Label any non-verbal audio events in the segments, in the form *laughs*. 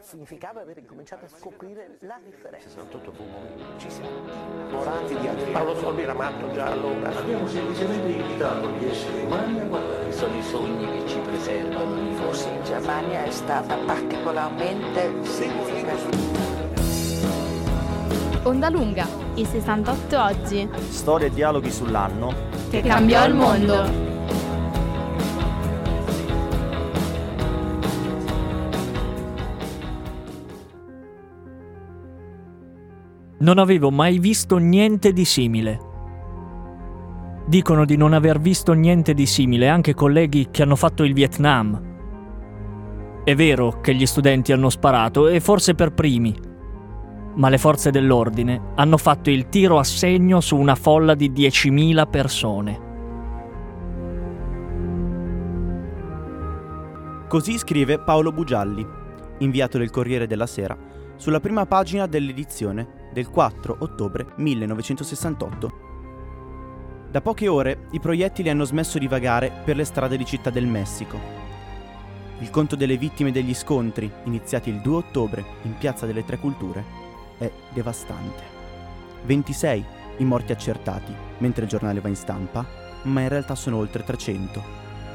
significava aver incominciato a scoprire la differenza. 68 fu ci siamo innamorati di altri. Paolo Solvi era matto già allora. Abbiamo semplicemente invitato gli esseri umani a guardare. Sono i sogni che ci preservano. Forse in Germania è stata particolarmente significativa. Onda Lunga, i 68 oggi. Storie e dialoghi sull'anno che cambiò il mondo. Non avevo mai visto niente di simile. Dicono di non aver visto niente di simile anche colleghi che hanno fatto il Vietnam. È vero che gli studenti hanno sparato e forse per primi, ma le forze dell'ordine hanno fatto il tiro a segno su una folla di 10.000 persone. Così scrive Paolo Bugialli, inviato del Corriere della Sera, sulla prima pagina dell'edizione del 4 ottobre 1968. Da poche ore i proiettili hanno smesso di vagare per le strade di Città del Messico. Il conto delle vittime degli scontri, iniziati il 2 ottobre in Piazza delle Tre Culture, è devastante. 26 i morti accertati, mentre il giornale va in stampa, ma in realtà sono oltre 300.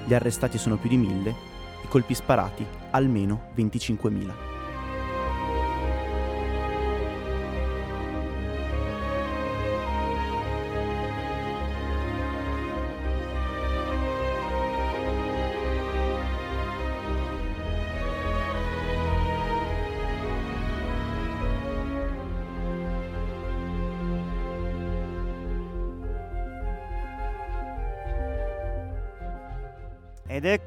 Gli arrestati sono più di 1000, i colpi sparati almeno 25.000.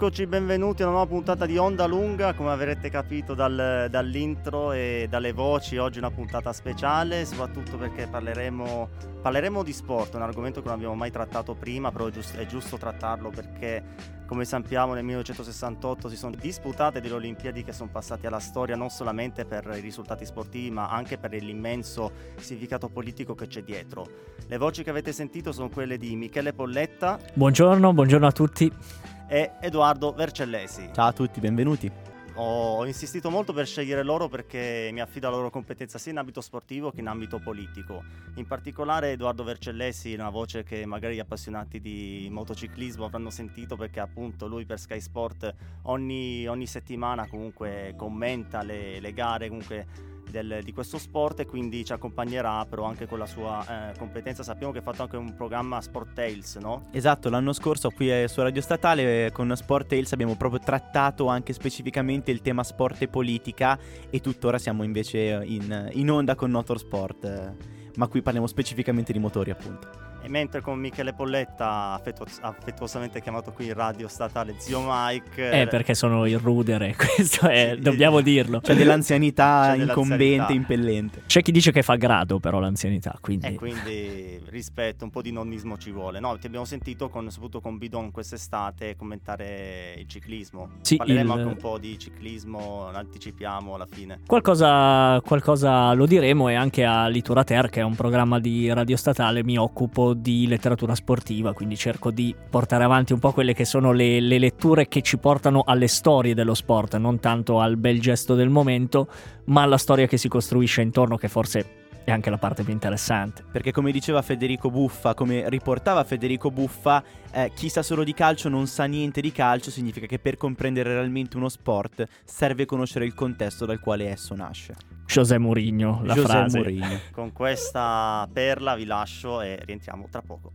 eccoci benvenuti a una nuova puntata di Onda Lunga, come avrete capito dal, dall'intro e dalle voci, oggi una puntata speciale, soprattutto perché parleremo, parleremo, di sport, un argomento che non abbiamo mai trattato prima, però è giusto, è giusto trattarlo perché come sappiamo nel 1968 si sono disputate delle Olimpiadi che sono passate alla storia non solamente per i risultati sportivi ma anche per l'immenso significato politico che c'è dietro. Le voci che avete sentito sono quelle di Michele Polletta. Buongiorno, buongiorno a tutti e Edoardo Vercellesi. Ciao a tutti, benvenuti. Ho insistito molto per scegliere loro perché mi affido alla loro competenza sia in ambito sportivo che in ambito politico. In particolare Edoardo Vercellesi una voce che magari gli appassionati di motociclismo avranno sentito perché appunto lui per Sky Sport ogni, ogni settimana comunque commenta le, le gare, comunque del, di questo sport e quindi ci accompagnerà però anche con la sua eh, competenza. Sappiamo che ha fatto anche un programma Sport Tales, no? Esatto, l'anno scorso qui su Radio Statale eh, con Sport Tales abbiamo proprio trattato anche specificamente il tema sport e politica e tuttora siamo invece in, in onda con Notorsport, eh, ma qui parliamo specificamente di motori appunto. E mentre con Michele Polletta, affettu- affettuosamente chiamato qui in radio statale Zio Mike. Eh, perché sono il rudere, *laughs* questo è, sì, dobbiamo dirlo. C'è dell'anzianità C'è incombente, dell'anzianità. impellente. C'è chi dice che fa grado però l'anzianità, quindi... E quindi rispetto, un po' di nonnismo ci vuole. No, ti abbiamo sentito con, soprattutto con Bidon quest'estate commentare il ciclismo. Sì, Parleremo il... anche un po' di ciclismo, anticipiamo alla fine. Qualcosa, qualcosa lo diremo e anche a Litura Ter, che è un programma di radio statale, mi occupo di letteratura sportiva, quindi cerco di portare avanti un po' quelle che sono le, le letture che ci portano alle storie dello sport, non tanto al bel gesto del momento, ma alla storia che si costruisce intorno, che forse è anche la parte più interessante. Perché come diceva Federico Buffa, come riportava Federico Buffa, eh, chi sa solo di calcio non sa niente di calcio, significa che per comprendere realmente uno sport serve conoscere il contesto dal quale esso nasce. José Mourinho, la José frase. Mourinho. Con questa perla vi lascio e rientriamo tra poco.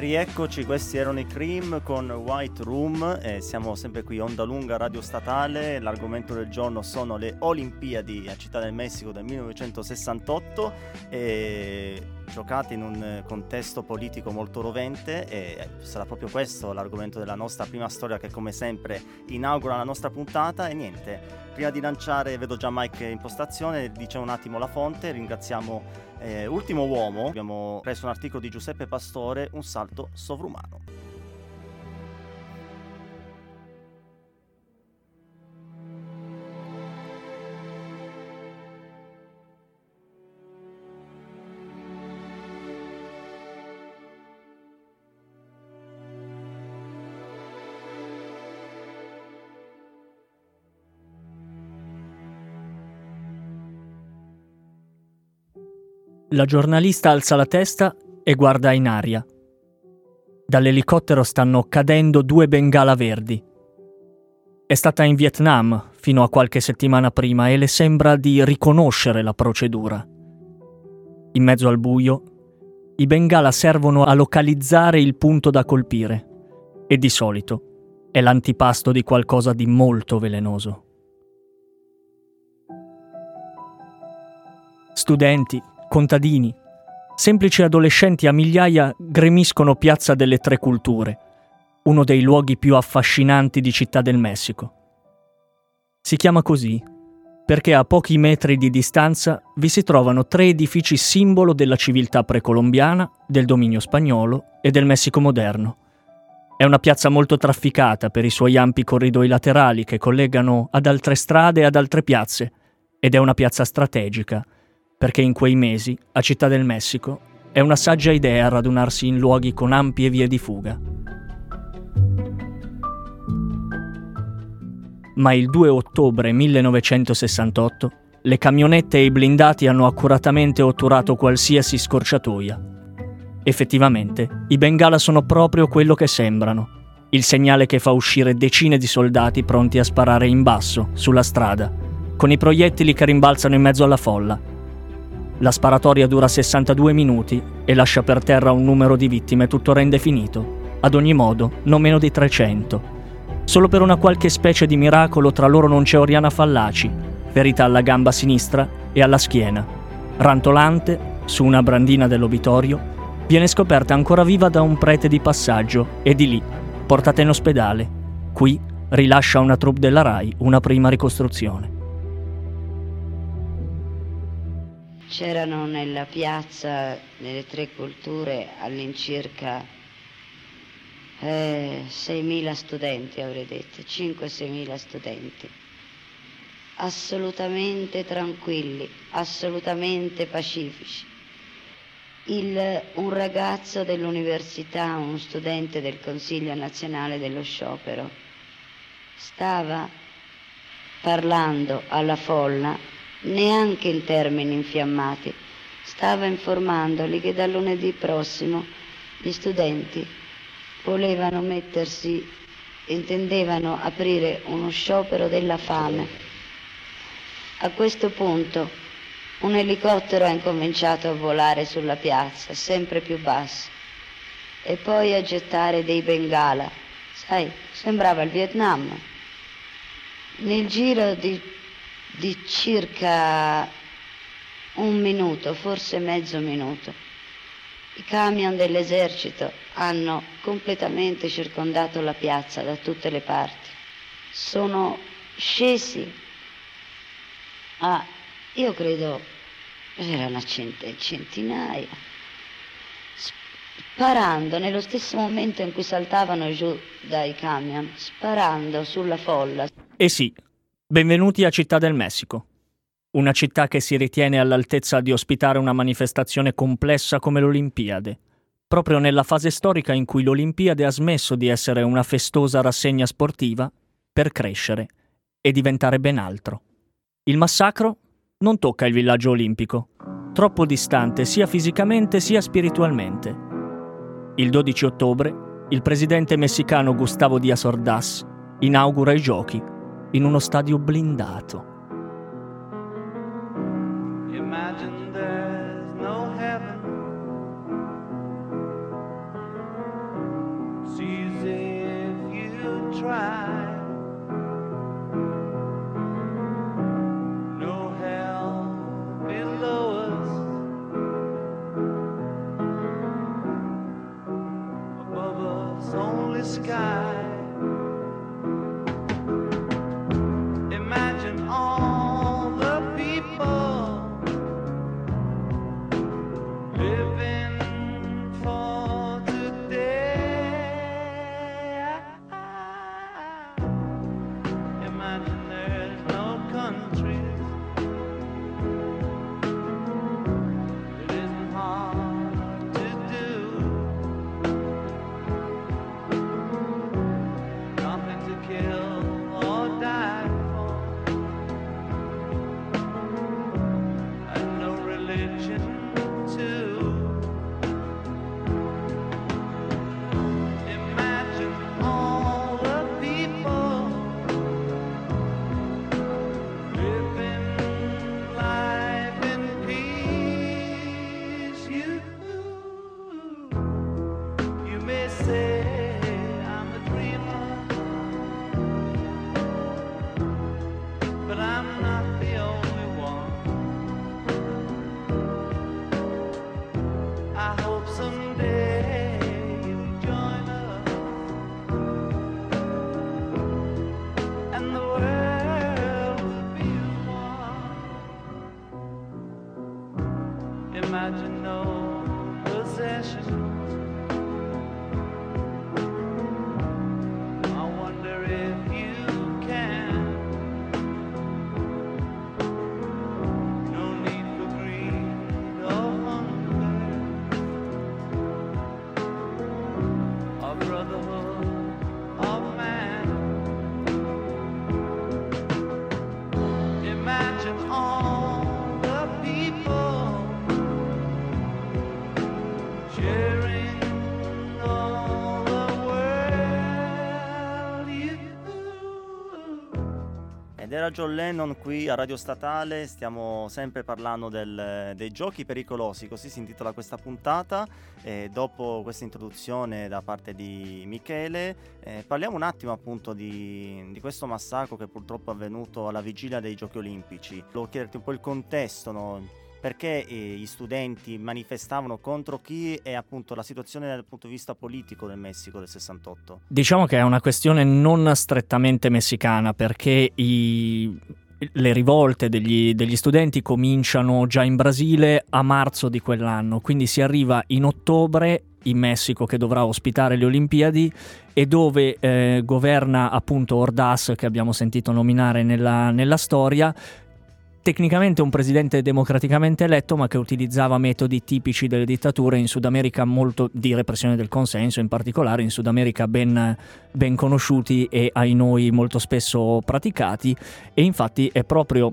Rieccoci, questi erano i Cream con White Room e siamo sempre qui Onda Lunga Radio Statale, l'argomento del giorno sono le Olimpiadi a Città del Messico del 1968 e giocate in un eh, contesto politico molto rovente e sarà proprio questo l'argomento della nostra prima storia che come sempre inaugura la nostra puntata. E niente, prima di lanciare vedo già Mike in postazione, dice un attimo la fonte, ringraziamo eh, Ultimo Uomo, abbiamo preso un articolo di Giuseppe Pastore, un salto sovrumano. La giornalista alza la testa e guarda in aria. Dall'elicottero stanno cadendo due bengala verdi. È stata in Vietnam fino a qualche settimana prima e le sembra di riconoscere la procedura. In mezzo al buio, i bengala servono a localizzare il punto da colpire e di solito è l'antipasto di qualcosa di molto velenoso. Studenti, contadini, semplici adolescenti a migliaia gremiscono Piazza delle Tre Culture, uno dei luoghi più affascinanti di Città del Messico. Si chiama così perché a pochi metri di distanza vi si trovano tre edifici simbolo della civiltà precolombiana, del dominio spagnolo e del Messico moderno. È una piazza molto trafficata per i suoi ampi corridoi laterali che collegano ad altre strade e ad altre piazze, ed è una piazza strategica, perché in quei mesi, a Città del Messico, è una saggia idea radunarsi in luoghi con ampie vie di fuga. Ma il 2 ottobre 1968 le camionette e i blindati hanno accuratamente otturato qualsiasi scorciatoia. Effettivamente, i bengala sono proprio quello che sembrano, il segnale che fa uscire decine di soldati pronti a sparare in basso, sulla strada, con i proiettili che rimbalzano in mezzo alla folla. La sparatoria dura 62 minuti e lascia per terra un numero di vittime tuttora indefinito, ad ogni modo non meno di 300. Solo per una qualche specie di miracolo tra loro non c'è Oriana Fallaci, ferita alla gamba sinistra e alla schiena. Rantolante, su una brandina dell'obitorio, viene scoperta ancora viva da un prete di passaggio e di lì, portata in ospedale. Qui rilascia una troupe della RAI una prima ricostruzione. C'erano nella piazza delle tre culture all'incirca eh, 6.000 studenti, avrei detto, 5-6.000 studenti, assolutamente tranquilli, assolutamente pacifici. Il- un ragazzo dell'università, un studente del Consiglio nazionale dello sciopero, stava parlando alla folla, neanche in termini infiammati, stava informandoli che dal lunedì prossimo gli studenti volevano mettersi, intendevano aprire uno sciopero della fame. A questo punto un elicottero ha incominciato a volare sulla piazza, sempre più basso, e poi a gettare dei bengala. Sai, sembrava il Vietnam. Nel giro di, di circa un minuto, forse mezzo minuto, i camion dell'esercito hanno completamente circondato la piazza da tutte le parti. Sono scesi a, io credo, erano cent- centinaia, sparando nello stesso momento in cui saltavano giù dai camion, sparando sulla folla. E sì, benvenuti a Città del Messico. Una città che si ritiene all'altezza di ospitare una manifestazione complessa come l'Olimpiade, proprio nella fase storica in cui l'Olimpiade ha smesso di essere una festosa rassegna sportiva per crescere e diventare ben altro. Il massacro non tocca il villaggio olimpico, troppo distante sia fisicamente sia spiritualmente. Il 12 ottobre, il presidente messicano Gustavo Díaz Ordaz inaugura i giochi in uno stadio blindato. Imagine era John Lennon qui a Radio Statale, stiamo sempre parlando del- dei giochi pericolosi, così si intitola questa puntata. E dopo questa introduzione da parte di Michele, eh, parliamo un attimo appunto di, di questo massacro che purtroppo è avvenuto alla vigilia dei giochi olimpici. Volevo chiederti un po' il contesto, no? Perché eh, gli studenti manifestavano contro chi e appunto la situazione dal punto di vista politico del Messico del 68. Diciamo che è una questione non strettamente messicana perché i- le rivolte degli, degli studenti cominciano già in Brasile a marzo di quell'anno, quindi si arriva in ottobre in Messico che dovrà ospitare le Olimpiadi e dove eh, governa appunto Ordaz che abbiamo sentito nominare nella, nella storia tecnicamente un presidente democraticamente eletto, ma che utilizzava metodi tipici delle dittature in Sud America molto di repressione del consenso, in particolare in Sud America ben, ben conosciuti e ai noi molto spesso praticati. E infatti è proprio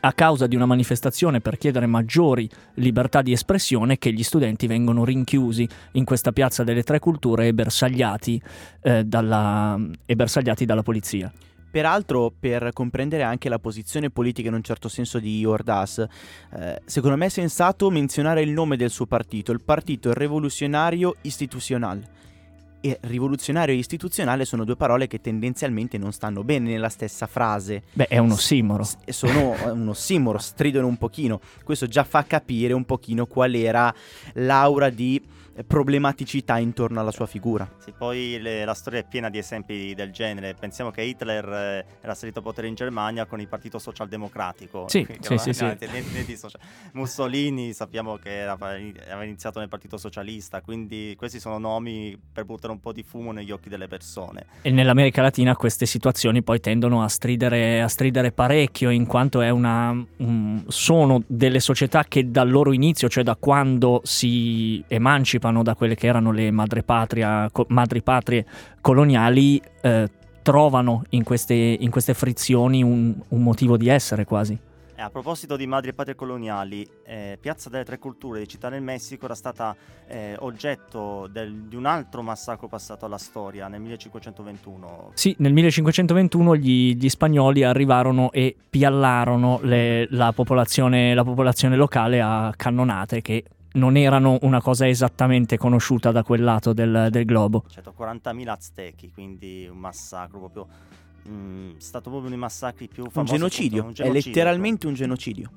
a causa di una manifestazione per chiedere maggiori libertà di espressione che gli studenti vengono rinchiusi in questa piazza delle tre culture e bersagliati, eh, dalla, e bersagliati dalla polizia. Peraltro, per comprendere anche la posizione politica in un certo senso di Ordaz, eh, secondo me è sensato menzionare il nome del suo partito, il Partito Rivoluzionario Istituzionale. E rivoluzionario e istituzionale sono due parole che tendenzialmente non stanno bene nella stessa frase. Beh, è un ossimoro. S- sono un ossimoro, stridono un pochino. Questo già fa capire un pochino qual era l'aura di problematicità intorno alla sua figura. Sì, poi le- la storia è piena di esempi del genere. Pensiamo che Hitler eh, era salito al potere in Germania con il Partito Socialdemocratico. Sì, che sì, sì, sì. aveva tendenze socia- Mussolini sappiamo che era- aveva iniziato nel Partito Socialista, quindi questi sono nomi per buttare un po' di fumo negli occhi delle persone. E nell'America Latina queste situazioni poi tendono a stridere, a stridere parecchio, in quanto è una, un- sono delle società che dal loro inizio, cioè da quando si emancipano da quelle che erano le madrepatria, co- madripatrie coloniali, eh, trovano in queste, in queste frizioni un, un motivo di essere quasi. E a proposito di madri e patrie coloniali, eh, Piazza delle Tre Culture di Città del Messico era stata eh, oggetto del- di un altro massacro passato alla storia nel 1521. Sì, nel 1521 gli, gli spagnoli arrivarono e piallarono le- la, popolazione, la popolazione locale a cannonate che non erano una cosa esattamente conosciuta da quel lato del, del globo. Certo, 40.000 aztechi, quindi un massacro proprio... mm, è stato proprio uno dei massacri più Un famosi. genocidio, appunto, un è genocidio, letteralmente un genocidio.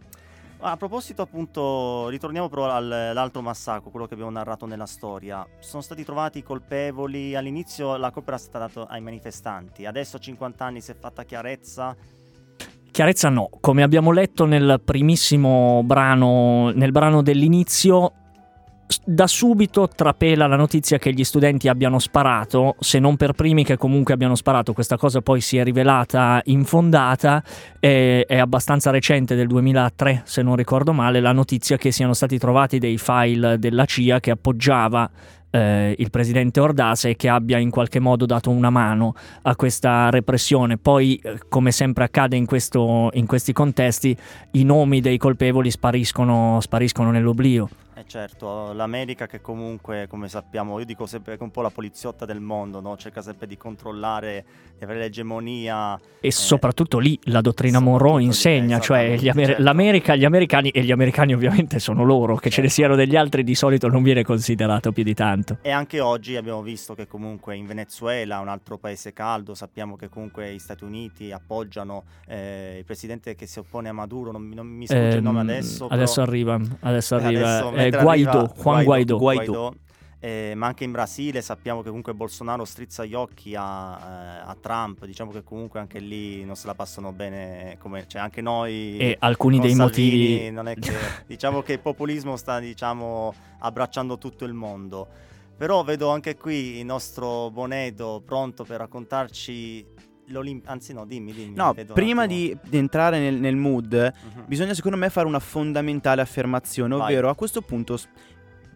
A proposito appunto, ritorniamo però al- all'altro massacro, quello che abbiamo narrato nella storia. Sono stati trovati i colpevoli, all'inizio la colpa era stata data ai manifestanti, adesso a 50 anni si è fatta chiarezza. Chiarezza no, come abbiamo letto nel primissimo brano, nel brano dell'inizio, da subito trapela la notizia che gli studenti abbiano sparato, se non per primi che comunque abbiano sparato, questa cosa poi si è rivelata infondata, è, è abbastanza recente del 2003 se non ricordo male, la notizia che siano stati trovati dei file della CIA che appoggiava eh, il presidente Ordaz e che abbia in qualche modo dato una mano a questa repressione. Poi, eh, come sempre accade in, questo- in questi contesti, i nomi dei colpevoli spariscono, spariscono nell'oblio. E certo, l'America che comunque, come sappiamo, io dico sempre che è un po' la poliziotta del mondo, no? cerca sempre di controllare, di avere l'egemonia. E soprattutto lì la dottrina Monroe insegna, cioè gli amer- l'America, gli americani, e gli americani ovviamente sono loro, che ce ne siano degli altri di solito non viene considerato più di tanto. E anche oggi abbiamo visto che comunque in Venezuela, un altro paese caldo, sappiamo che comunque gli Stati Uniti appoggiano eh, il presidente che si oppone a Maduro, non, mi- non mi sfugge il nome Ehm, adesso. adesso però- arriva, adesso Eh, arriva adesso, eh, Guaido, Juan Guaido. Eh, ma anche in Brasile sappiamo che comunque Bolsonaro strizza gli occhi a, eh, a Trump, diciamo che comunque anche lì non se la passano bene, come, cioè anche noi E alcuni dei Salvini, motivi- non è che, *laughs* diciamo che il populismo sta diciamo abbracciando tutto il mondo. Però vedo anche qui il nostro Bonedo pronto per raccontarci l'Olimpiade, anzi no, dimmi, dimmi. No, prima di, di entrare nel, nel mood, Mhm. bisogna secondo me fare una fondamentale affermazione, Vai. ovvero a questo punto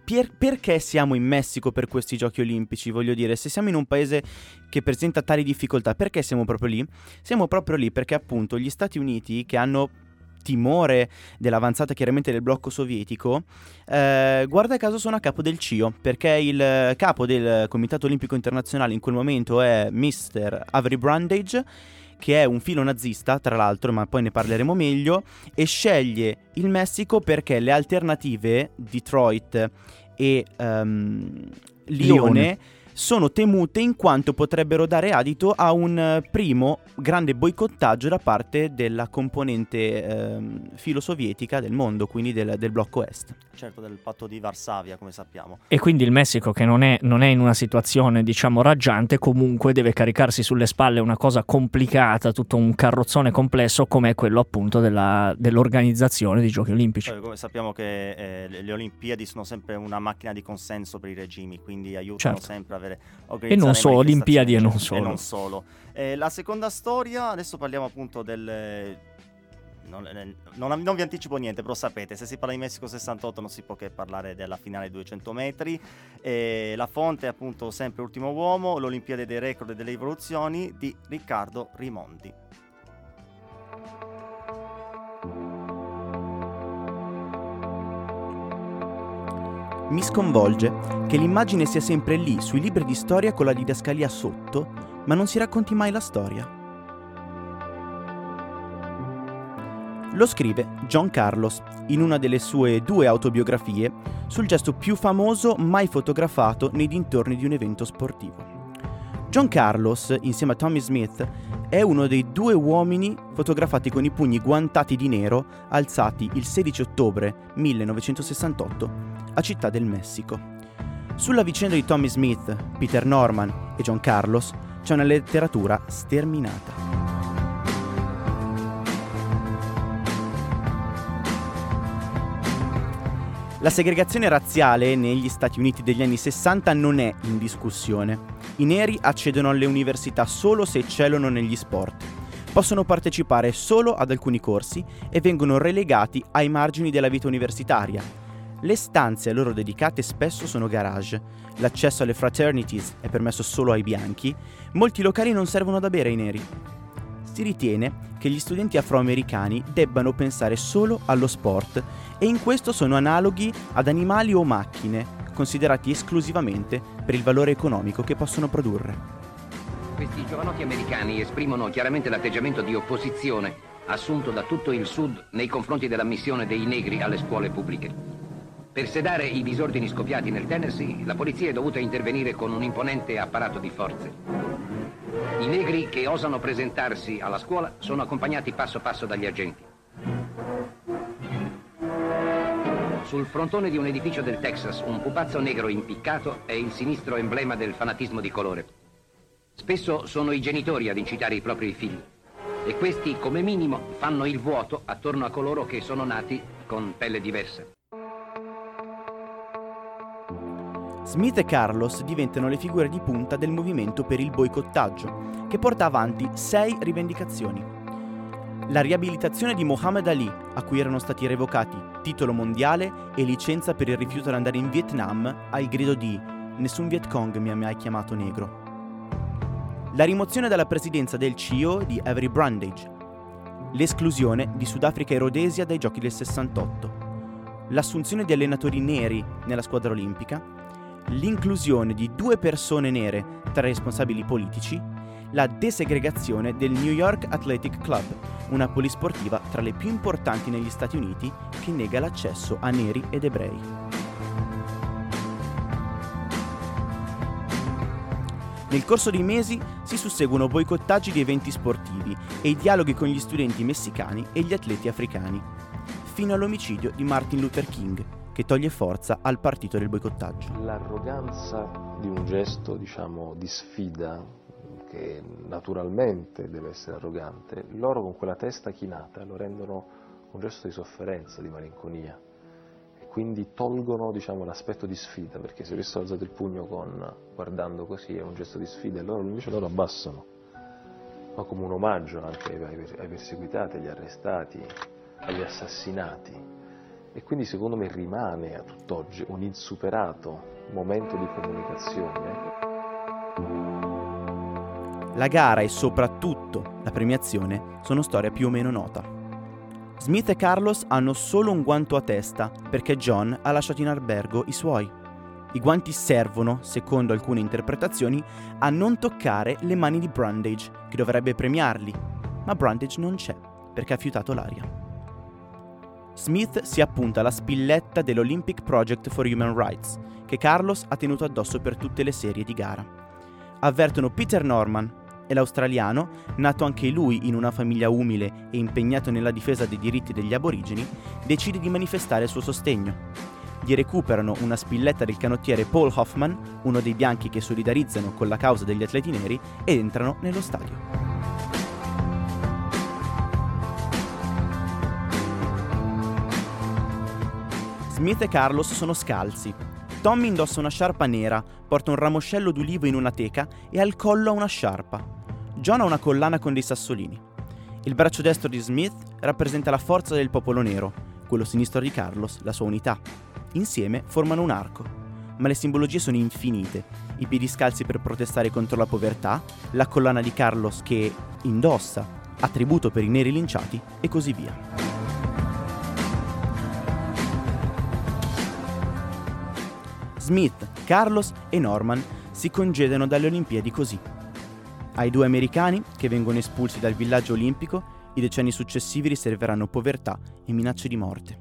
per- perché siamo in Messico per questi giochi olimpici? Voglio dire, se siamo in un paese che presenta tali difficoltà, perché siamo proprio lì? Siamo proprio lì perché appunto gli Stati Uniti che hanno timore dell'avanzata chiaramente del blocco sovietico, eh, guarda caso sono a capo del CIO, perché il capo del Comitato Olimpico Internazionale in quel momento è Mr. Avery Brundage, che è un filo nazista, tra l'altro, ma poi ne parleremo meglio, e sceglie il Messico perché le alternative, Detroit e ehm, Lione, Lione. Sono temute in quanto potrebbero dare adito a un eh, primo grande boicottaggio da parte della componente ehm, filo-sovietica del mondo, quindi del, del blocco est. Certo, del patto di Varsavia, come sappiamo. E quindi il Messico, che non è, non è in una situazione, diciamo, raggiante, comunque deve caricarsi sulle spalle una cosa complicata, tutto un carrozzone complesso, come è quello appunto della- dell'organizzazione dei Giochi Olimpici. Poi, come sappiamo che eh, le, le Olimpiadi sono sempre una macchina di consenso per i regimi, quindi aiutano Certo. sempre a avere E non solo, Olimpiadi e non solo. E non solo. Eh, la seconda storia, adesso parliamo appunto del... Non, eh, non- non vi anticipo niente, però sapete, se si parla di Messico 68 non si può che parlare della finale 200 metri. E la fonte è appunto sempre Ultimo Uomo, l'Olimpiade dei record e delle evoluzioni di Riccardo Rimondi. Mi sconvolge che l'immagine sia sempre lì, sui libri di storia con la didascalia sotto, ma non si racconti mai la storia. Lo scrive John Carlos in una delle sue due autobiografie sul gesto più famoso mai fotografato nei dintorni di un evento sportivo. John Carlos, insieme a Tommy Smith, è uno dei due uomini fotografati con i pugni guantati di nero alzati il 16 ottobre 1968 a Città del Messico. Sulla vicenda di Tommy Smith, Peter Norman e John Carlos c'è una letteratura sterminata. La segregazione razziale negli Stati Uniti degli anni 60 non è in discussione. I neri accedono alle università solo se eccellono negli sport. Possono partecipare solo ad alcuni corsi e vengono relegati ai margini della vita universitaria. Le stanze a loro dedicate spesso sono garage. L'accesso alle fraternities è permesso solo ai bianchi. Molti locali non servono da bere ai neri. Si ritiene che gli studenti afroamericani debbano pensare solo allo sport e in questo sono analoghi ad animali o macchine, considerati esclusivamente per il valore economico che possono produrre. Questi giovanotti americani esprimono chiaramente l'atteggiamento di opposizione assunto da tutto il Sud nei confronti dell'ammissione dei negri alle scuole pubbliche. Per sedare i disordini scoppiati nel Tennessee, la polizia è dovuta intervenire con un imponente apparato di forze. I negri che osano presentarsi alla scuola sono accompagnati passo passo dagli agenti. Sul frontone di un edificio del Texas, un pupazzo negro impiccato è il sinistro emblema del fanatismo di colore. Spesso sono i genitori ad incitare i propri figli e questi, come minimo, fanno il vuoto attorno a coloro che sono nati con pelle diversa. Smith e Carlos diventano le figure di punta del movimento per il boicottaggio, che porta avanti sei rivendicazioni. La riabilitazione di Muhammad Ali, a cui erano stati revocati titolo mondiale e licenza per il rifiuto di andare in Vietnam al grido di Nessun Viet Cong mi ha mai chiamato negro. La rimozione dalla presidenza del CIO di Avery Brundage. L'esclusione di Sudafrica e Rhodesia dai giochi del 68. L'assunzione di allenatori neri nella squadra olimpica l'inclusione di due persone nere tra i responsabili politici, la desegregazione del New York Athletic Club, una polisportiva tra le più importanti negli Stati Uniti che nega l'accesso a neri ed ebrei. Nel corso dei mesi si susseguono boicottaggi di eventi sportivi e i dialoghi con gli studenti messicani e gli atleti africani, fino all'omicidio di Martin Luther King, che toglie forza al partito del boicottaggio. L'arroganza di un gesto, diciamo, di sfida, che naturalmente deve essere arrogante, loro con quella testa chinata lo rendono un gesto di sofferenza, di malinconia quindi tolgono diciamo, l'aspetto di sfida, perché se avessero alzato il pugno con, guardando così è un gesto di sfida e loro invece loro abbassano, ma come un omaggio anche ai, ai perseguitati, agli arrestati, agli assassinati e quindi secondo me rimane a tutt'oggi un insuperato momento di comunicazione. La gara e soprattutto la premiazione sono storia più o meno nota. Smith e Carlos hanno solo un guanto a testa perché John ha lasciato in albergo i suoi. I guanti servono, secondo alcune interpretazioni, a non toccare le mani di Brundage, che dovrebbe premiarli, ma Brundage non c'è perché ha fiutato l'aria. Smith si appunta alla spilletta dell'Olympic Project for Human Rights, che Carlos ha tenuto addosso per tutte le serie di gara. Avvertono Peter Norman e l'australiano, nato anche lui in una famiglia umile e impegnato nella difesa dei diritti degli aborigeni, decide di manifestare il suo sostegno. Gli recuperano una spilletta del canottiere Paul Hoffman, uno dei bianchi che solidarizzano con la causa degli atleti neri, ed entrano nello stadio. Smith e Carlos sono scalzi. Tommy indossa una sciarpa nera, porta un ramoscello d'ulivo in una teca e al collo ha una sciarpa. John ha una collana con dei sassolini. Il braccio destro di Smith rappresenta la forza del popolo nero, quello sinistro di Carlos la sua unità. Insieme formano un arco. Ma le simbologie sono infinite. I piedi scalzi per protestare contro la povertà, la collana di Carlos che indossa, attributo per i neri linciati e così via. Smith, Carlos e Norman si congedono dalle Olimpiadi così. Ai due americani, che vengono espulsi dal villaggio olimpico, i decenni successivi riserveranno povertà e minacce di morte.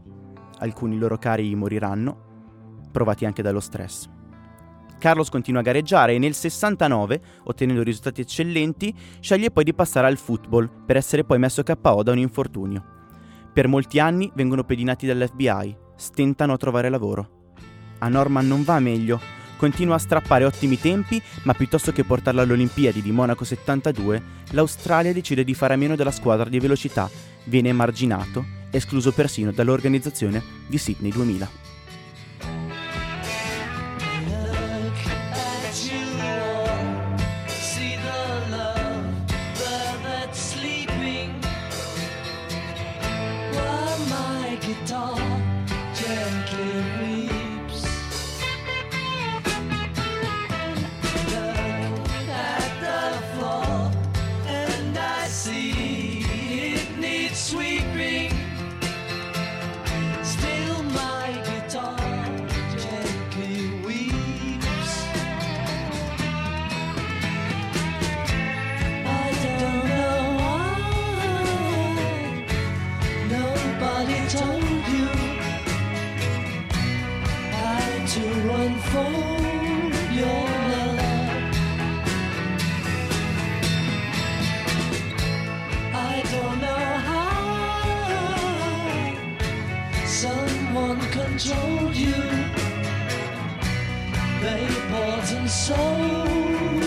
Alcuni loro cari moriranno, provati anche dallo stress. Carlos continua a gareggiare e nel 69, ottenendo risultati eccellenti, sceglie poi di passare al football per essere poi messo KO da un infortunio. Per molti anni vengono pedinati dall'FBI, stentano a trovare lavoro. A Norman non va meglio, continua a strappare ottimi tempi, ma piuttosto che portarla alle Olimpiadi di Monaco 72, l'Australia decide di fare a meno della squadra di velocità, viene emarginato, escluso persino dall'organizzazione di Sydney 2000. To unfold your love. I don't know how someone controlled you. They bought and sold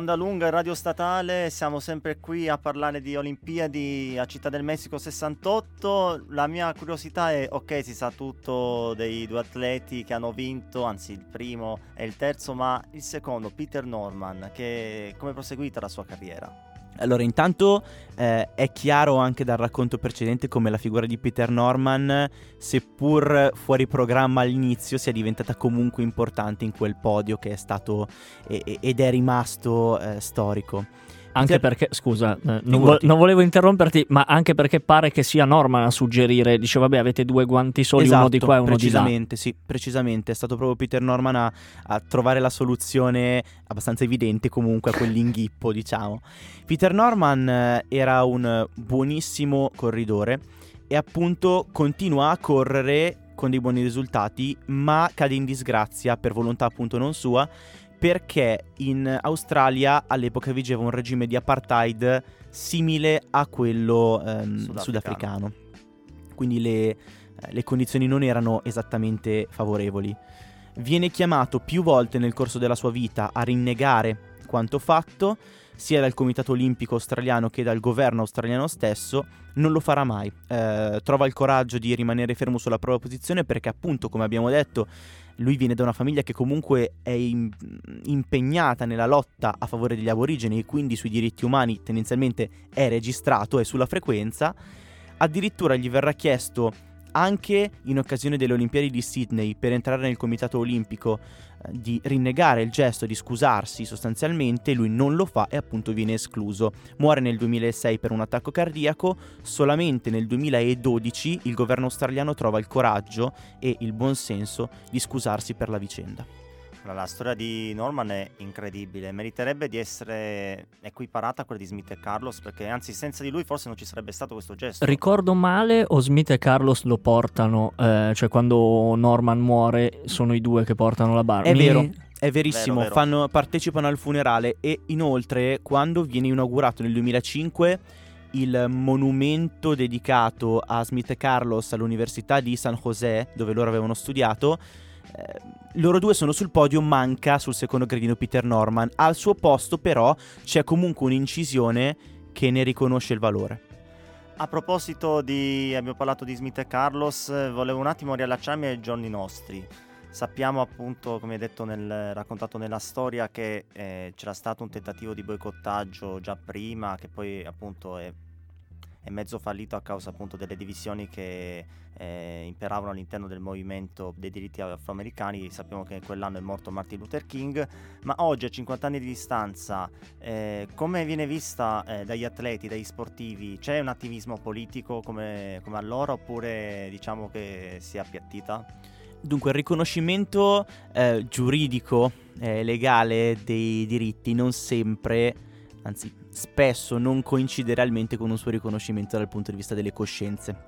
Onda Lunga Radio Statale, siamo sempre qui a parlare di Olimpiadi a Città del Messico 68. La mia curiosità è, ok, si sa tutto dei due atleti che hanno vinto, anzi il primo e il terzo, ma il secondo, Peter Norman, che come è proseguita la sua carriera? Allora, intanto eh, è chiaro anche dal racconto precedente come la figura di Peter Norman, seppur fuori programma all'inizio, sia diventata comunque importante in quel podio che è stato e- ed è rimasto eh, storico. Anche Peter- perché, scusa, eh, non, vo- non volevo interromperti, ma anche perché pare che sia Norman a suggerire, dice vabbè avete due guanti soli, uno di Esatto, qua e uno di là. precisamente, sì, precisamente. È stato proprio Peter Norman a, a trovare la soluzione abbastanza evidente comunque a quell'inghippo, *laughs* diciamo. Peter Norman eh, era un buonissimo corridore e appunto continua a correre con dei buoni risultati, ma cade in disgrazia per volontà appunto non sua, perché in Australia all'epoca vigeva un regime di apartheid simile a quello ehm, Sudafricano. sudafricano. Quindi le, eh, le condizioni non erano esattamente favorevoli. Viene chiamato più volte nel corso della sua vita a rinnegare quanto fatto, sia dal Comitato Olimpico Australiano che dal governo australiano stesso, non lo farà mai. Eh, trova il coraggio di rimanere fermo sulla propria posizione perché appunto, come abbiamo detto, lui viene da una famiglia che comunque è in- impegnata nella lotta a favore degli aborigeni e quindi sui diritti umani tendenzialmente è registrato, è sulla frequenza. Addirittura gli verrà chiesto anche in occasione delle Olimpiadi di Sydney per entrare nel Comitato Olimpico di rinnegare il gesto, di scusarsi sostanzialmente, lui non lo fa e appunto viene escluso. Muore nel 2006 per un attacco cardiaco, solamente nel 2012 il governo australiano trova il coraggio e il buonsenso di scusarsi per la vicenda. La storia di Norman è incredibile, meriterebbe di essere equiparata a quella di Smith e Carlos perché anzi senza di lui forse non ci sarebbe stato questo gesto. Ricordo male o Smith e Carlos lo portano, eh, cioè quando Norman muore sono i due che portano la barra. È Mi- vero, è verissimo, Vero, vero. fanno- partecipano al funerale e inoltre quando viene inaugurato nel 2005 il monumento dedicato a Smith e Carlos all'Università di San José, dove loro avevano studiato, loro due sono sul podio, manca sul secondo gradino Peter Norman. Al suo posto però c'è comunque un'incisione che ne riconosce il valore. A proposito di, abbiamo parlato di Smith e Carlos, eh, volevo un attimo riallacciarmi ai giorni nostri. Sappiamo appunto, come detto nel, raccontato nella storia, che eh, c'era stato un tentativo di boicottaggio già prima, che poi appunto è, è mezzo fallito a causa appunto delle divisioni che eh, imperavano all'interno del movimento dei diritti afroamericani. Sappiamo che quell'anno è morto Martin Luther King, ma oggi a 50 anni di distanza eh, come viene vista eh, dagli atleti, dagli sportivi? C'è un attivismo politico come, come allora oppure diciamo che si è appiattita? Dunque, il riconoscimento eh, giuridico, eh, legale dei diritti non sempre, anzi spesso non coincide realmente con un suo riconoscimento dal punto di vista delle coscienze.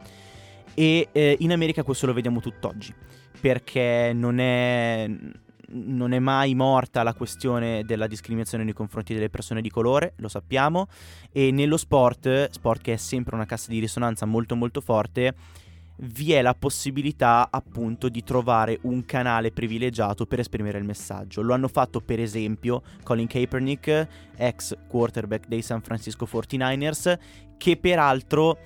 E eh, in America questo lo vediamo tutt'oggi, perché non è, non è mai morta la questione della discriminazione nei confronti delle persone di colore, lo sappiamo, e nello sport, sport che è sempre una cassa di risonanza molto molto forte, vi è la possibilità appunto di trovare un canale privilegiato per esprimere il messaggio. Lo hanno fatto per esempio Colin Kaepernick, ex quarterback dei San Francisco 49ers, che peraltro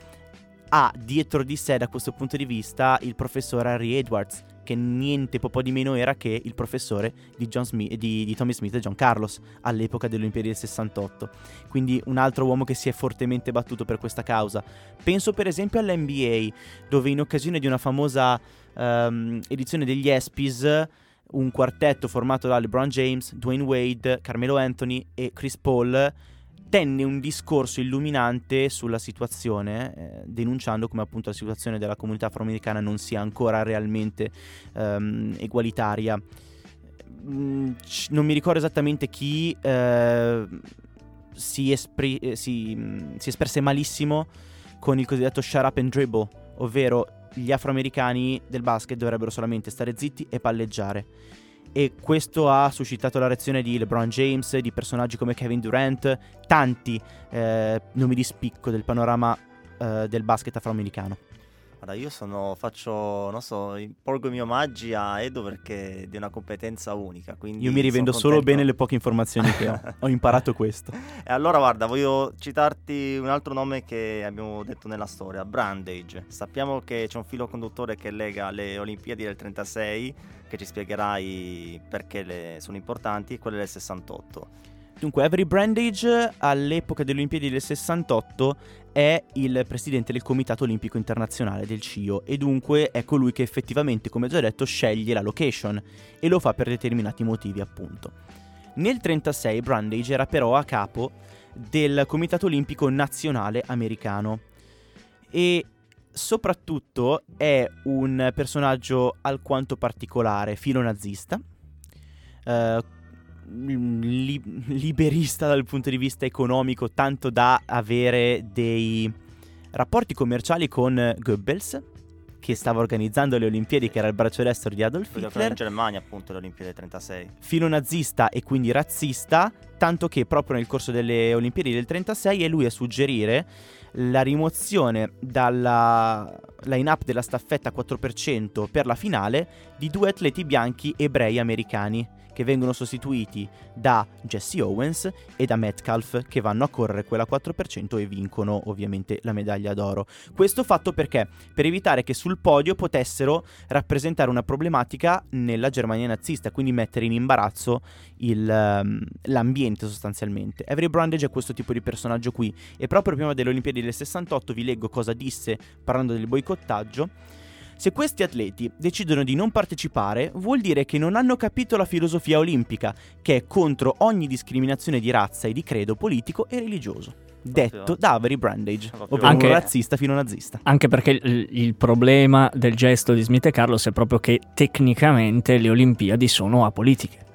ha dietro di sé da questo punto di vista il professor Harry Edwards, che niente po' di meno era che il professore di, Smith- di, di Tommy Smith e John Carlos all'epoca delle Olimpiadi del 68. Quindi un altro uomo che si è fortemente battuto per questa causa. Penso per esempio all'NBA, dove in occasione di una famosa ehm, edizione degli ESPYs un quartetto formato da LeBron James, Dwayne Wade, Carmelo Anthony e Chris Paul tenne un discorso illuminante sulla situazione, eh, denunciando come appunto la situazione della comunità afroamericana non sia ancora realmente ehm, egualitaria. Mm, non mi ricordo esattamente chi eh, si, espri- eh, si, mm, si espresse malissimo con il cosiddetto shut up and dribble, ovvero gli afroamericani del basket dovrebbero solamente stare zitti e palleggiare. E questo ha suscitato la reazione di LeBron James, di personaggi come Kevin Durant, tanti eh, nomi di spicco del panorama eh, del basket afroamericano. Guarda, io sono, faccio, non so, porgo i miei omaggi a Edo perché è di una competenza unica. Quindi Io mi rivendo solo bene le poche informazioni che ho. *laughs* Ho imparato questo. E allora guarda, voglio citarti un altro nome che abbiamo detto nella storia, Brandage. Sappiamo che c'è un filo conduttore che lega le Olimpiadi del 36, che ci spiegherai perché sono importanti, e quelle del 68. Dunque, Avery Brandage all'epoca delle Olimpiadi del 68 è il presidente del Comitato Olimpico Internazionale del CIO e dunque è colui che effettivamente, come già detto, sceglie la location e lo fa per determinati motivi, appunto. Nel 36 Brandage era però a capo del Comitato Olimpico Nazionale Americano e soprattutto è un personaggio alquanto particolare, filo nazista, eh, li- liberista dal punto di vista economico, tanto da avere dei rapporti commerciali con Goebbels, che stava organizzando le Olimpiadi, che era il braccio destro di Adolf Hitler in Germania appunto le Olimpiadi del 36. filo nazista e quindi razzista, tanto che proprio nel corso delle Olimpiadi del 36 è lui a suggerire la rimozione dalla line-up della staffetta 4% per la finale di due atleti bianchi ebrei americani che vengono sostituiti da Jesse Owens e da Metcalf che vanno a correre quella 4% e vincono ovviamente la medaglia d'oro. Questo fatto perché? Per evitare che sul podio potessero rappresentare una problematica nella Germania nazista, quindi mettere in imbarazzo il, um, l'ambiente sostanzialmente. Avery Brundage è questo tipo di personaggio qui e proprio prima delle Olimpiadi del 68 vi leggo cosa disse parlando del boicottaggio. Se questi atleti decidono di non partecipare, vuol dire che non hanno capito la filosofia olimpica, che è contro ogni discriminazione di razza e di credo politico e religioso. Detto da Avery Brandage, ovvero Anche- un razzista fino nazista. Anche perché il, il problema del gesto di Smith e Carlos è proprio che tecnicamente le Olimpiadi sono apolitiche.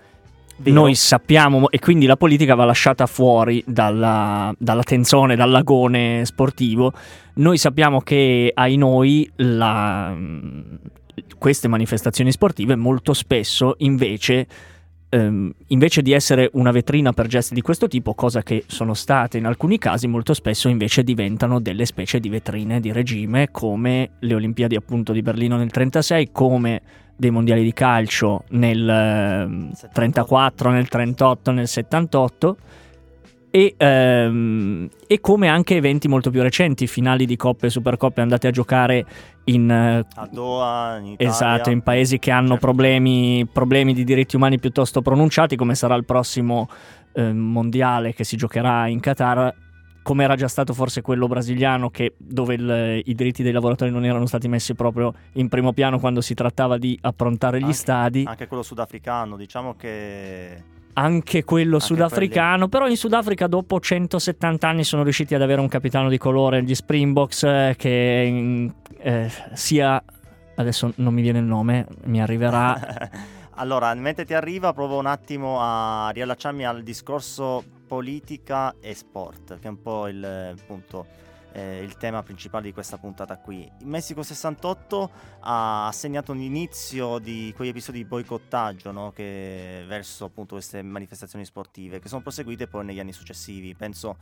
Vero. Noi sappiamo, e quindi la politica va lasciata fuori dalla, dall'attenzione, dal lagone sportivo. Noi sappiamo che ai noi la- queste manifestazioni sportive molto spesso invece, ehm, invece di essere una vetrina per gesti di questo tipo, cosa che sono state in alcuni casi, molto spesso invece diventano delle specie di vetrine di regime come le Olimpiadi appunto di Berlino nel 36, come dei mondiali di calcio nel ehm, 34, nel 38, nel 78 e, ehm, e come anche eventi molto più recenti, finali di coppe e supercoppe andate a giocare in, A Doha, in Italia. esatto, in paesi che hanno Certo. problemi, problemi di diritti umani piuttosto pronunciati, come sarà il prossimo eh, mondiale che si giocherà in Qatar, come era già stato forse quello brasiliano, che- dove il- i diritti dei lavoratori non erano stati messi proprio in primo piano quando si trattava di approntare gli Anche- stadi. Anche quello sudafricano, diciamo che Anche quello Anche sudafricano, però in Sudafrica dopo 170 anni sono riusciti ad avere un capitano di colore, gli Springboks, eh, che eh, sia... Adesso non mi viene il nome, mi arriverà. *laughs* allora, mentre ti arriva, provo un attimo a riallacciarmi al discorso politica e sport, che è un po' il eh, appunto eh, il tema principale di questa puntata qui. Il Messico 68 ha segnato un inizio di quegli episodi di boicottaggio no? che, verso appunto queste manifestazioni sportive, che sono proseguite poi negli anni successivi. Penso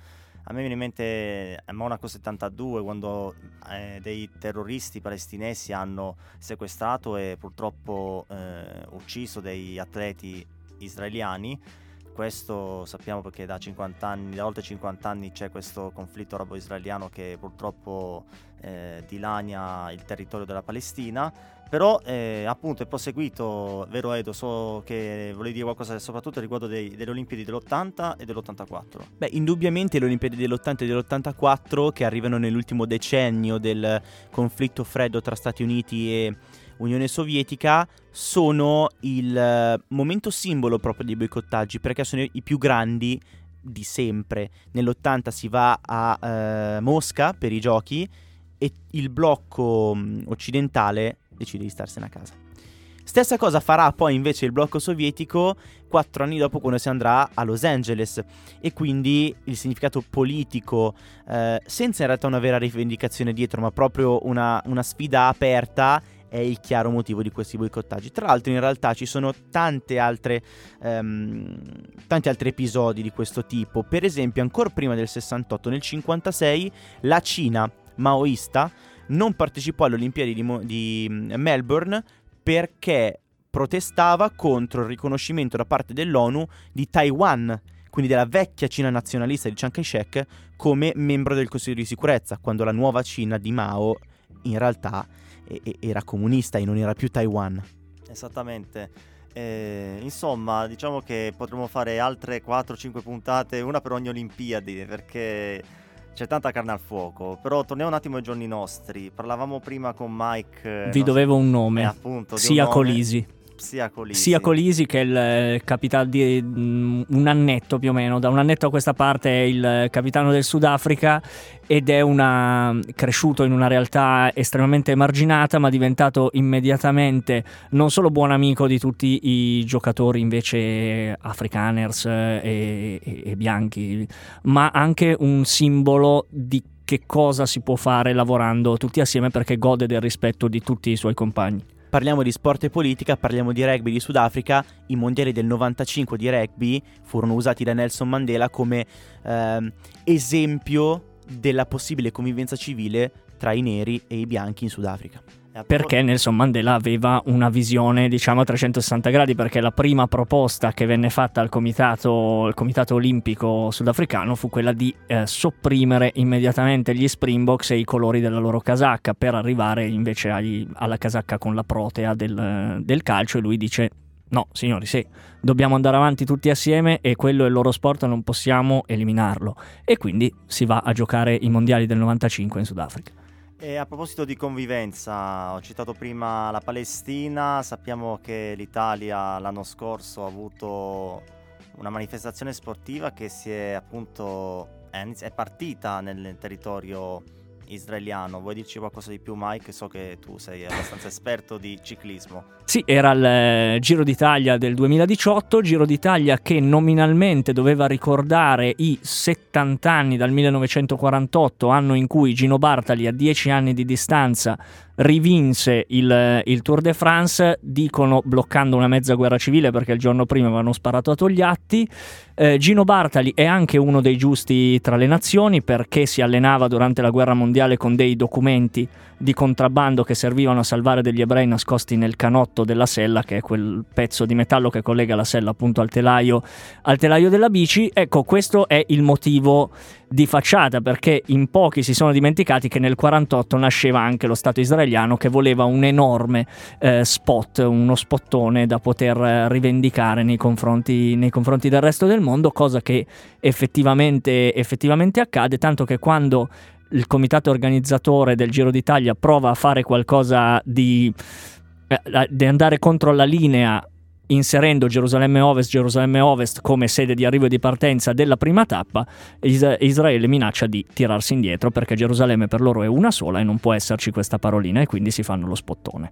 a me viene in mente a Monaco 72 quando eh, dei terroristi palestinesi hanno sequestrato e purtroppo eh, ucciso dei atleti israeliani. Questo sappiamo perché da 50 anni, da oltre 50 anni c'è questo conflitto arabo-israeliano che purtroppo eh, dilania il territorio della Palestina. Però eh, appunto è proseguito, vero Edo, so che volevi dire qualcosa soprattutto riguardo dei- delle Olimpiadi dell'80 e dell'84. Beh, indubbiamente le Olimpiadi dell'80 e dell'84 che arrivano nell'ultimo decennio del conflitto freddo tra Stati Uniti e Unione Sovietica sono il eh, momento simbolo proprio dei boicottaggi perché sono i più grandi di sempre. Nell'80 si va a eh, Mosca per i giochi e il blocco mh, occidentale decide di starsene a casa. Stessa cosa farà poi invece il blocco sovietico quattro anni dopo quando si andrà a Los Angeles e quindi il significato politico, eh, senza in realtà una vera rivendicazione dietro, ma proprio una, una sfida aperta, è il chiaro motivo di questi boicottaggi. Tra l'altro in realtà ci sono tante altre, ehm, tanti altri episodi di questo tipo, per esempio ancora prima del 68, nel 56 la Cina maoista non partecipò alle Olimpiadi di, Mo- di mm, Melbourne perché protestava contro il riconoscimento da parte dell'ONU di Taiwan, quindi della vecchia Cina nazionalista di Chiang Kai-shek, come membro del Consiglio di sicurezza, quando la nuova Cina di Mao in realtà e- e- era comunista e non era più Taiwan. Esattamente. Eh, insomma, diciamo che potremmo fare altre 4-5 puntate, una per ogni Olimpiadi, perché c'è tanta carne al fuoco. Però torniamo un attimo ai giorni nostri. Parlavamo prima con Mike. eh, Vi so- dovevo un nome. eh, appunto, di un sia nome. Colisi. Sia Colisi. Sia Colisi che il eh, capitano di mm, un annetto più o meno, da un annetto a questa parte è il capitano del Sudafrica ed è una, cresciuto in una realtà estremamente emarginata ma diventato immediatamente non solo buon amico di tutti i giocatori invece afrikaners eh, e, e- e bianchi, ma anche un simbolo di che cosa si può fare lavorando tutti assieme perché gode del rispetto di tutti i suoi compagni. Parliamo di sport e politica, parliamo di rugby di Sudafrica. I mondiali del 95 di rugby furono usati da Nelson Mandela come ehm, esempio della possibile convivenza civile tra i neri e i bianchi in Sudafrica. Perché Nelson Mandela aveva una visione diciamo a 360 gradi perché la prima proposta che venne fatta al comitato, comitato olimpico sudafricano fu quella di eh, sopprimere immediatamente gli Springboks e i colori della loro casacca per arrivare invece agli- alla casacca con la protea del, del calcio e lui dice no signori sì dobbiamo andare avanti tutti assieme e quello è il loro sport non possiamo eliminarlo. E quindi si va a giocare i mondiali del 95 in Sudafrica E a proposito di convivenza, ho citato prima la Palestina, sappiamo che l'Italia l'anno scorso ha avuto una manifestazione sportiva che si è appunto è partita nel territorio israeliano. Vuoi dirci qualcosa di più Mike? So che tu sei abbastanza esperto di ciclismo. Sì, era il eh, Giro d'Italia del 2018, Giro d'Italia che nominalmente doveva ricordare i 70 anni dal 1948, anno in cui Gino Bartali a 10 anni di distanza rivinse il, il Tour de France, dicono bloccando una mezza guerra civile perché il giorno prima avevano sparato a Togliatti. Eh, Gino Bartali è anche uno dei giusti tra le nazioni perché si allenava durante la guerra mondiale con dei documenti di contrabbando che servivano a salvare degli ebrei nascosti nel canotto della sella, che è quel pezzo di metallo che collega la sella appunto al telaio, al telaio della bici. Ecco, questo è il motivo di facciata perché in pochi si sono dimenticati che nel 48 nasceva anche lo Stato israeliano che voleva un enorme eh, spot, uno spottone da poter eh, rivendicare nei confronti, nei confronti del resto del mondo, cosa che effettivamente, effettivamente accade, tanto che quando il comitato organizzatore del Giro d'Italia prova a fare qualcosa di, eh, di andare contro la linea inserendo Gerusalemme Ovest, Gerusalemme Ovest come sede di arrivo e di partenza della prima tappa, Is- Israele minaccia di tirarsi indietro perché Gerusalemme per loro è una sola e non può esserci questa parolina e quindi si fanno lo spottone.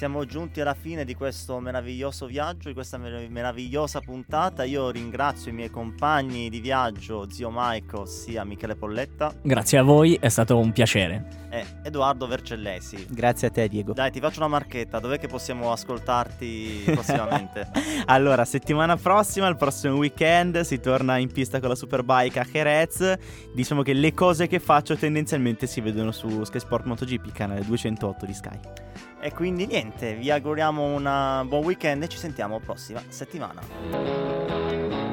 Siamo giunti alla fine di questo meraviglioso viaggio, di questa mer- meravigliosa puntata. Io ringrazio i miei compagni di viaggio, zio Mike, ossia Michele Polletta Grazie a voi, è stato un piacere. e Edoardo Vercellesi. Grazie a te, Diego. Dai, ti faccio una marchetta, dov'è che possiamo ascoltarti prossimamente? *laughs* Allora, settimana prossima, il prossimo weekend, si torna in pista con la Superbike a Jerez. Diciamo che le cose che faccio tendenzialmente si vedono su Sky Sport MotoGP, canale 208 di Sky. E quindi niente, vi auguriamo un buon weekend e ci sentiamo prossima settimana.